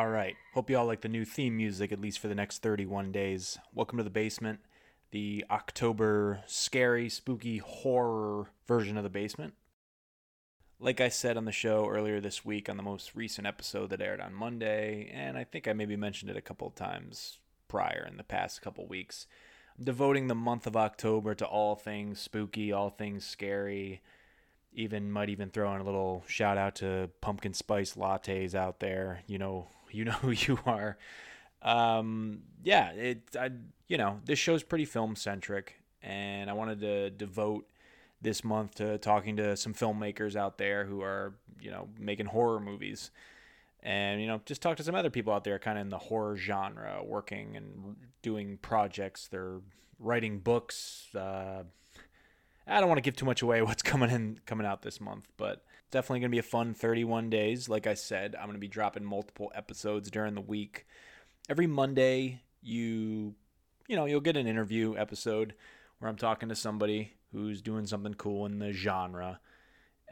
All right. Hope you all like the new theme music, at least for the next 31 days. Welcome to the basement, the October scary, spooky horror version of the basement. Like I said on the show earlier this week on the most recent episode that aired on Monday, and I think I maybe mentioned it a couple of times prior in the past couple weeks, I'm devoting the month of October to all things spooky, all things scary. Even might even throw in a little shout out to pumpkin spice lattes out there. You know, you know who you are. Um, yeah, it. I, you know, this show's pretty film centric, and I wanted to devote this month to talking to some filmmakers out there who are, you know, making horror movies. And, you know, just talk to some other people out there kind of in the horror genre, working and doing projects. They're writing books. Uh, I don't want to give too much away what's coming in coming out this month, but definitely going to be a fun 31 days. Like I said, I'm going to be dropping multiple episodes during the week. Every Monday, you you know, you'll get an interview episode where I'm talking to somebody who's doing something cool in the genre.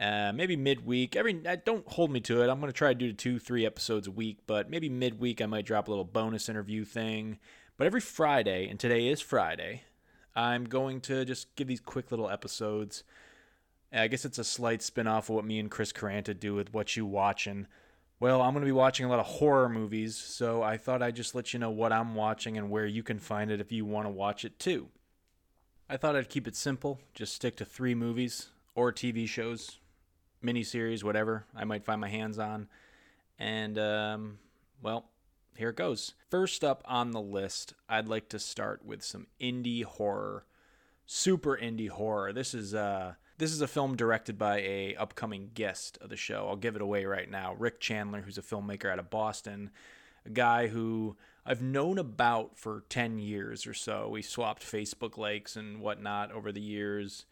Uh, maybe midweek. Every don't hold me to it. I'm gonna try to do two, three episodes a week, but maybe midweek I might drop a little bonus interview thing. But every Friday, and today is Friday, I'm going to just give these quick little episodes. I guess it's a slight spin-off of what me and Chris Caranta do with What You Watching. Well, I'm going to be watching a lot of horror movies, so I thought I'd just let you know what I'm watching and where you can find it if you want to watch it too. I thought I'd keep it simple, just stick to three movies or TV shows, miniseries, whatever I might find my hands on. And, um, well, here it goes. First up on the list, I'd like to start with some indie horror, super indie horror. This is uh this is a film directed by a upcoming guest of the show. I'll give it away right now. Rick Chandler, who's a filmmaker out of Boston, a guy who I've known about for 10 years or so. We swapped Facebook likes and whatnot over the years.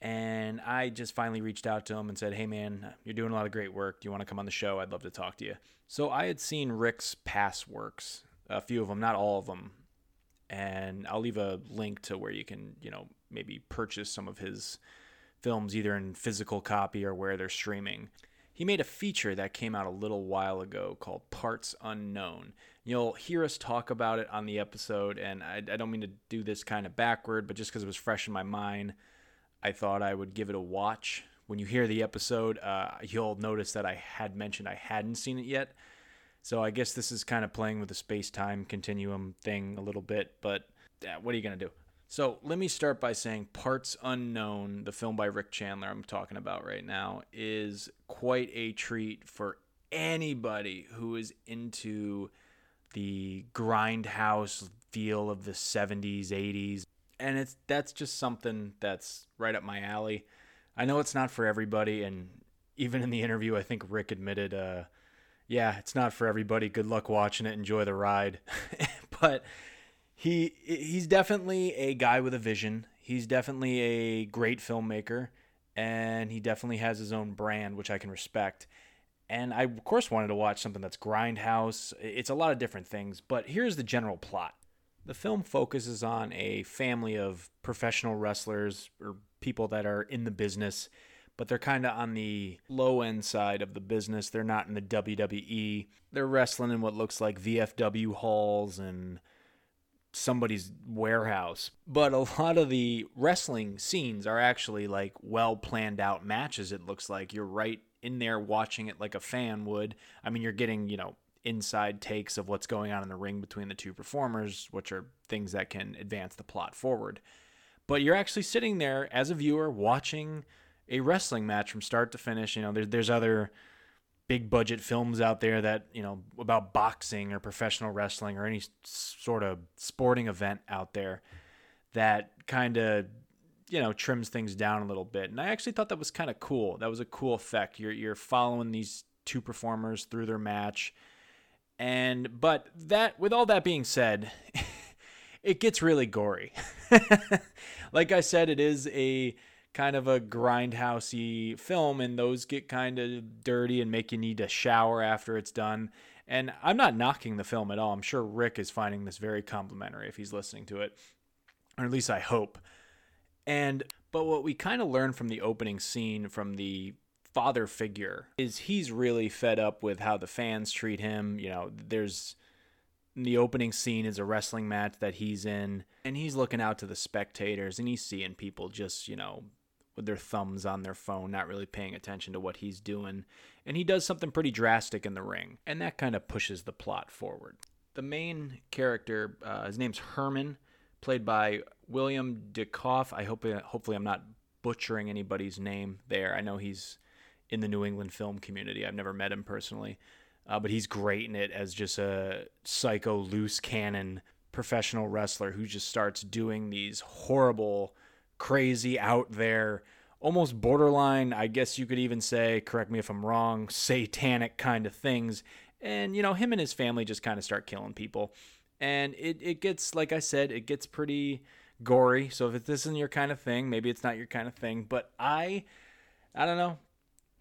And I just finally reached out to him and said, Hey, man, you're doing a lot of great work. Do you want to come on the show? I'd love to talk to you. So I had seen Rick's past works, a few of them, not all of them. And I'll leave a link to where you can, you know, maybe purchase some of his films either in physical copy or where they're streaming. He made a feature that came out a little while ago called Parts Unknown. You'll hear us talk about it on the episode, and I, I don't mean to do this kind of backward, but just because it was fresh in my mind, I thought I would give it a watch. When you hear the episode, uh, you'll notice that I had mentioned I hadn't seen it yet. So I guess this is kind of playing with the space time continuum thing a little bit, but uh, what are you going to do? So let me start by saying Parts Unknown, the film by Rick Chandler I'm talking about right now, is quite a treat for anybody who is into the grindhouse feel of the 70s, 80s. And it's that's just something that's right up my alley. I know it's not for everybody and even in the interview I think Rick admitted uh yeah, it's not for everybody. Good luck watching it. Enjoy the ride. but he he's definitely a guy with a vision. He's definitely a great filmmaker, and he definitely has his own brand, which I can respect. And I of course wanted to watch something that's grindhouse. It's a lot of different things, but here's the general plot. The film focuses on a family of professional wrestlers or people that are in the business, but they're kind of on the low end side of the business. They're not in the WWE. They're wrestling in what looks like VFW halls and somebody's warehouse. But a lot of the wrestling scenes are actually like well planned out matches, it looks like. You're right in there watching it like a fan would. I mean, you're getting, you know, inside takes of what's going on in the ring between the two performers, which are things that can advance the plot forward. But you're actually sitting there as a viewer watching a wrestling match from start to finish. You know, there's there's other big budget films out there that you know about boxing or professional wrestling or any sort of sporting event out there that kind of you know trims things down a little bit. And i actually thought that was kind of cool. That was a cool effect. You're you're following these two performers through their match. And but that with all that being said it gets really gory. Like i said it is a kind of a grindhousey film, and those get kind of dirty and make you need to shower after it's done. And I'm not knocking the film at all. I'm sure Rick is finding this very complimentary if he's listening to it, or at least I hope. And but what we kind of learn from the opening scene from the father figure is he's really fed up with how the fans treat him. You know, there's the opening scene is a wrestling match that he's in and he's looking out to the spectators and he's seeing people just, you know, with their thumbs on their phone, not really paying attention to what he's doing. And he does something pretty drastic in the ring, and that kind of pushes the plot forward. The main character, uh, his name's Herman, played by William Dikoff. I hope, hopefully, I'm not butchering anybody's name there. I know he's in the New England film community. I've never met him personally, uh, but he's great in it as just a psycho loose cannon professional wrestler who just starts doing these horrible crazy, out there, almost borderline, I guess you could even say, correct me if I'm wrong, satanic kind of things. And, you know, him and his family just kind of start killing people. And it, it gets, like I said, it gets pretty gory. So if this isn't your kind of thing, maybe it's not your kind of thing. But I, I don't know.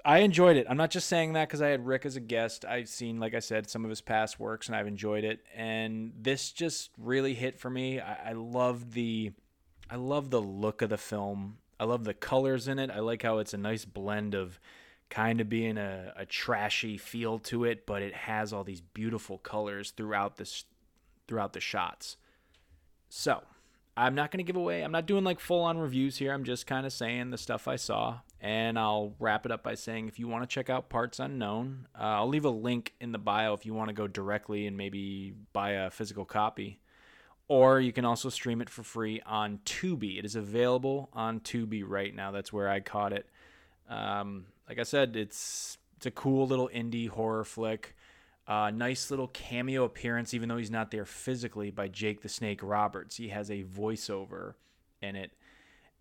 I enjoyed it. I'm not just saying that because I had Rick as a guest. I've seen, like I said, some of his past works and I've enjoyed it. And this just really hit for me. I, I love the I love the look of the film. I love the colors in it. I like how it's a nice blend of kind of being a, a trashy feel to it, but it has all these beautiful colors throughout this throughout the shots. So, I'm not going to give away. I'm not doing like full on reviews here. I'm just kind of saying the stuff I saw, and I'll wrap it up by saying if you want to check out Parts Unknown, uh, I'll leave a link in the bio if you want to go directly and maybe buy a physical copy or you can also stream it for free on Tubi. It is available on Tubi right now. That's where I caught it. Um, like I said, it's it's a cool little indie horror flick. Uh, nice little cameo appearance, even though he's not there physically, by Jake the Snake Roberts. He has a voiceover in it,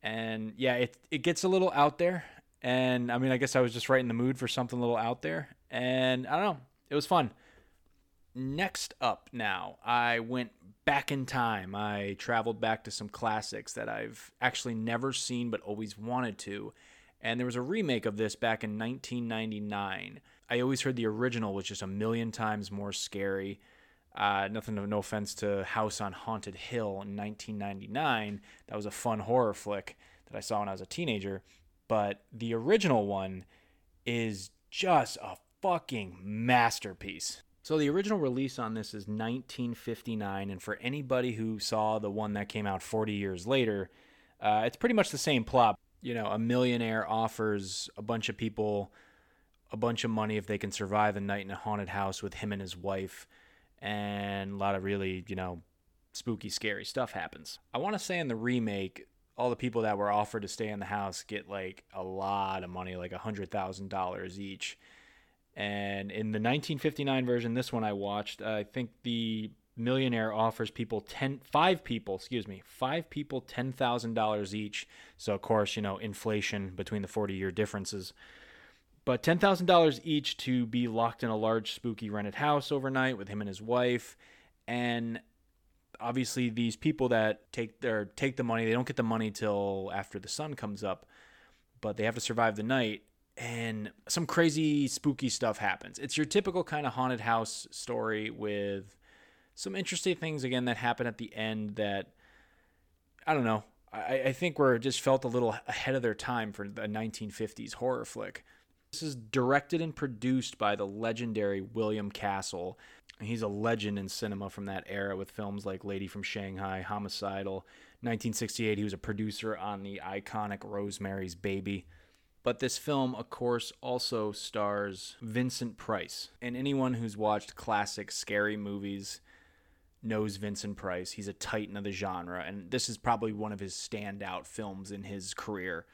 and yeah, it it gets a little out there. And I mean, I guess I was just right in the mood for something a little out there, and I don't know, it was fun. Next up, now I went back in time. I traveled back to some classics that I've actually never seen but always wanted to. And there was a remake of this back in 1999. I always heard the original was just a million times more scary. Uh, nothing, no offense to House on Haunted Hill in 1999. That was a fun horror flick that I saw when I was a teenager. But the original one is just a fucking masterpiece. So the original release on this is 1959, and for anybody who saw the one that came out 40 years later, uh, it's pretty much the same plot. You know, a millionaire offers a bunch of people a bunch of money if they can survive a night in a haunted house with him and his wife, and a lot of really, you know, spooky, scary stuff happens. I want to say in the remake, all the people that were offered to stay in the house get like a lot of money, like a hundred thousand dollars each and in the 1959 version, this one I watched, I think the millionaire offers people 10 five people excuse me five people $10000 each. So of course you know inflation between the 40 year differences. But $10000 each to be locked in a large spooky rented house overnight with him and his wife. And obviously these people that take their take the money they don't get the money till after the sun comes up but they have to survive the night and some crazy spooky stuff happens. It's your typical kind of haunted house story with some interesting things again that happen at the end that I don't know. I, I think were just felt a little ahead of their time for the 1950s horror flick. This is directed and produced by the legendary William Castle. He's a legend in cinema from that era with films like Lady from Shanghai, Homicidal. 1968, he was a producer on the iconic Rosemary's Baby. But this film, of course, also stars Vincent Price. And anyone who's watched classic scary movies knows Vincent Price. He's a titan of the genre, and this is probably one of his standout films in his career.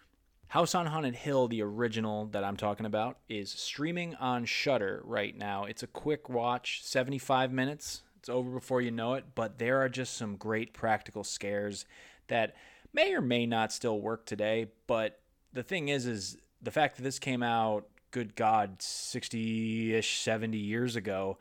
House on Haunted Hill, the original that I'm talking about, is streaming on Shudder right now. It's a quick watch, 75 minutes. It's over before you know it, but there are just some great practical scares that may or may not still work today, but the thing is, is the fact that this came out, good God, 60 ish, 70 years ago,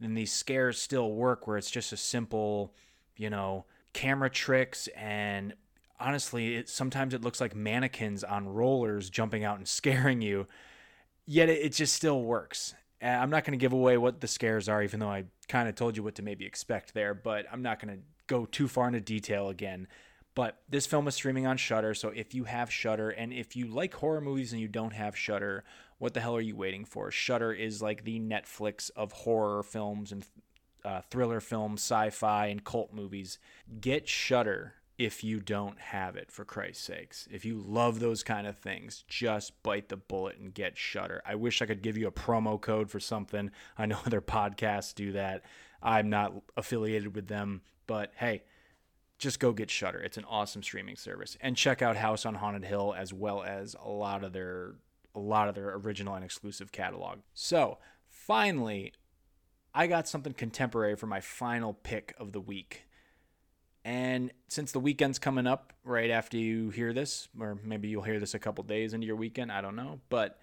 and these scares still work where it's just a simple, you know, camera tricks and honestly, it, sometimes it looks like mannequins on rollers jumping out and scaring you. Yet it, it just still works. And I'm not going to give away what the scares are, even though I kind of told you what to maybe expect there. But I'm not going to go too far into detail again. But this film is streaming on Shudder, so if you have Shudder and if you like horror movies and you don't have Shudder, what the hell are you waiting for? Shudder is like the Netflix of horror films and uh, thriller films, sci-fi, and cult movies. Get Shudder if you don't have it for Christ's sakes. If you love those kind of things, just bite the bullet and get Shudder. I wish I could give you a promo code for something. I know other podcasts do that. I'm not affiliated with them, but hey, just go get Shudder. It's an awesome streaming service. And check out House on Haunted Hill as well as a lot of their a lot of their original and exclusive catalog. So, finally, I got something contemporary for my final pick of the week. And since the weekend's coming up right after you hear this, or maybe you'll hear this a couple days into your weekend, I don't know. But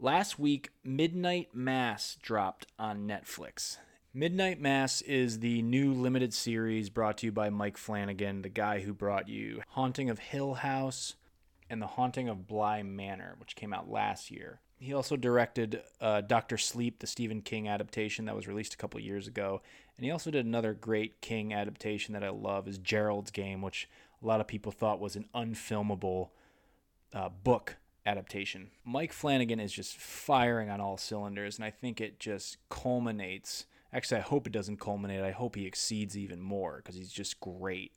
last week, Midnight Mass dropped on Netflix. Midnight Mass is the new limited series brought to you by Mike Flanagan, the guy who brought you Haunting of Hill House and The Haunting of Bly Manor, which came out last year. He also directed uh, Doctor Sleep, the Stephen King adaptation that was released a couple years ago, and he also did another great King adaptation that I love is Gerald's Game, which a lot of people thought was an unfilmable uh, book adaptation. Mike Flanagan is just firing on all cylinders, and I think it just culminates. Actually, I hope it doesn't culminate. I hope he exceeds even more because he's just great.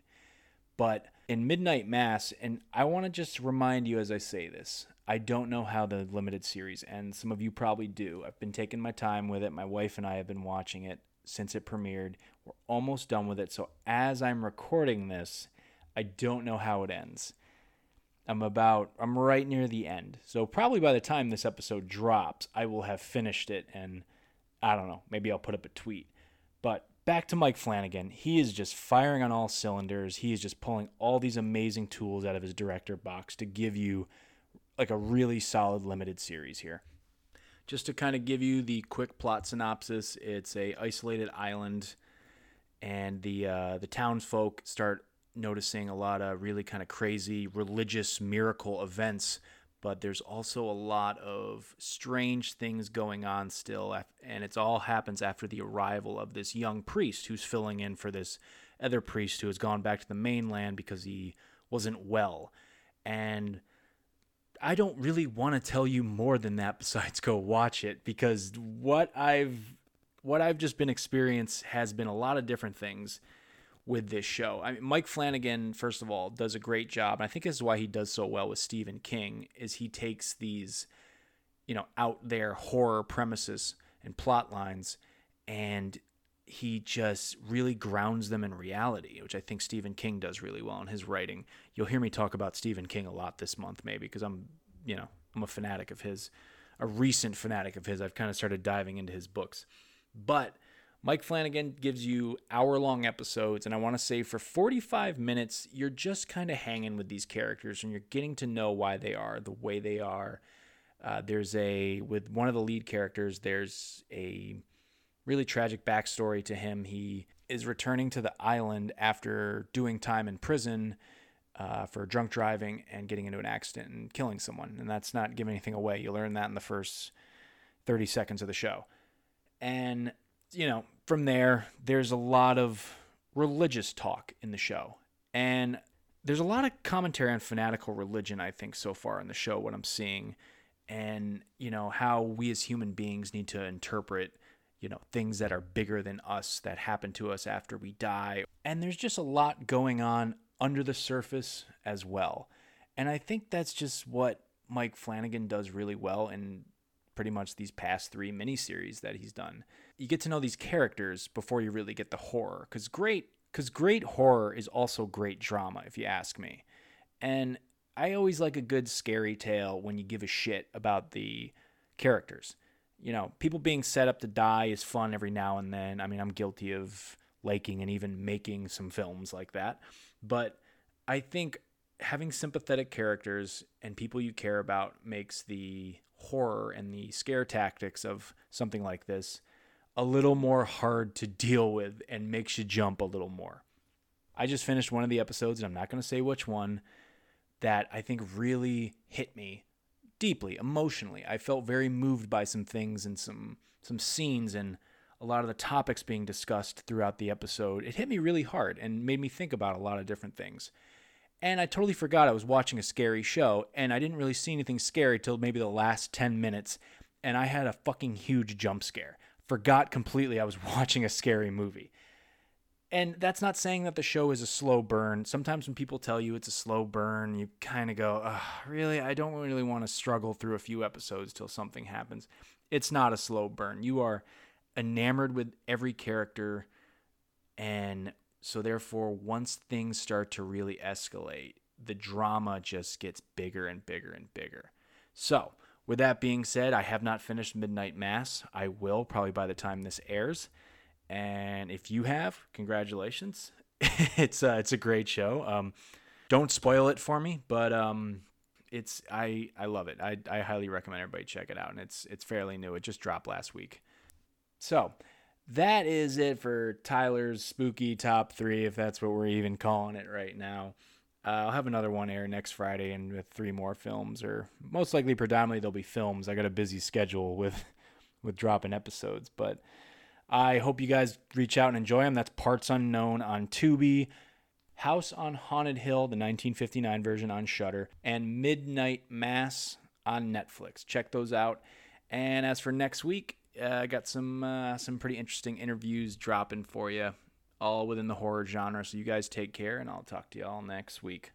But in Midnight Mass, and I want to just remind you as I say this, I don't know how the limited series ends. Some of you probably do. I've been taking my time with it. My wife and I have been watching it since it premiered. We're almost done with it. So as I'm recording this, I don't know how it ends. I'm about I'm right near the end. So probably by the time this episode drops, I will have finished it and I don't know, maybe I'll put up a tweet. But back to Mike Flanagan. He is just firing on all cylinders. He is just pulling all these amazing tools out of his director box to give you like a really solid limited series here. Just to kind of give you the quick plot synopsis, it's a isolated island, and the uh, the townsfolk start noticing a lot of really kind of crazy religious miracle events. But there's also a lot of strange things going on still, and it all happens after the arrival of this young priest who's filling in for this other priest who has gone back to the mainland because he wasn't well. And I don't really want to tell you more than that besides go watch it because what I've what I've just been experienced has been a lot of different things with this show. I mean, Mike Flanagan, first of all, does a great job. And I think this is why he does so well with Stephen King, is he takes these, you know, out there horror premises and plot lines and he just really grounds them in reality, which I think Stephen King does really well in his writing. You'll hear me talk about Stephen King a lot this month, maybe, because I'm, you know, I'm a fanatic of his, a recent fanatic of his. I've kind of started diving into his books. But Mike Flanagan gives you hour long episodes, and I want to say for 45 minutes, you're just kind of hanging with these characters and you're getting to know why they are the way they are. Uh, there's a, with one of the lead characters, there's a, really tragic backstory to him. He is returning to the island after doing time in prison uh, for drunk driving and getting into an accident and killing someone. And that's not giving anything away. You learn that in the first 30 seconds of the show. And, you know, from there, there's a lot of religious talk in the show. And there's a lot of commentary on fanatical religion, I think, so far in the show, what I'm seeing. And, you know, how we as human beings need to interpret you know, things that are bigger than us that happen to us after we die. And there's just a lot going on under the surface as well. And I think that's just what Mike Flanagan does really well in pretty much these past three miniseries that he's done. You get to know these characters before you really get the horror. Because great, because great horror is also great drama, if you ask me. And I always like a good scary tale when you give a shit about the characters you know, people being set up to die is fun every now and then. I mean, I'm guilty of liking and even making some films like that. But I think having sympathetic characters and people you care about makes the horror and the scare tactics of something like this a little more hard to deal with and makes you jump a little more. I just finished one of the episodes, and I'm not going to say which one, that I think really hit me deeply emotionally. I felt very moved by some things and some some scenes and a lot of the topics being discussed throughout the episode. It hit me really hard and made me think about a lot of different things. And I totally forgot I was watching a scary show and I didn't really see anything scary till maybe the last 10 minutes and I had a fucking huge jump scare. Forgot completely I was watching a scary movie. And that's not saying that the show is a slow burn. Sometimes when people tell you it's a slow burn, you kind of go, really? I don't really want to struggle through a few episodes till something happens. It's not a slow burn. You are enamored with every character. And so, therefore, once things start to really escalate, the drama just gets bigger and bigger and bigger. So, with that being said, I have not finished Midnight Mass. I will probably by the time this airs. And if you have, congratulations. it's uh, it's a great show. Um, don't spoil it for me, but um, it's I I love it. I I highly recommend everybody check it out, and it's it's fairly new. It just dropped last week. So that is it for Tyler's spooky top three, if that's what we're even calling it right now. Uh, I'll have another one air next Friday, and with three more films, or most likely predominantly they'll be films. I got a busy schedule with with dropping episodes, but I hope you guys reach out and enjoy them. That's Parts Unknown on Tubi, House on Haunted Hill, the 1959 version on Shudder, and Midnight Mass on Netflix. Check those out. And as for next week, uh, I got some uh, some pretty interesting interviews dropping for you, all within the horror genre. So you guys take care, and I'll talk to you all next week.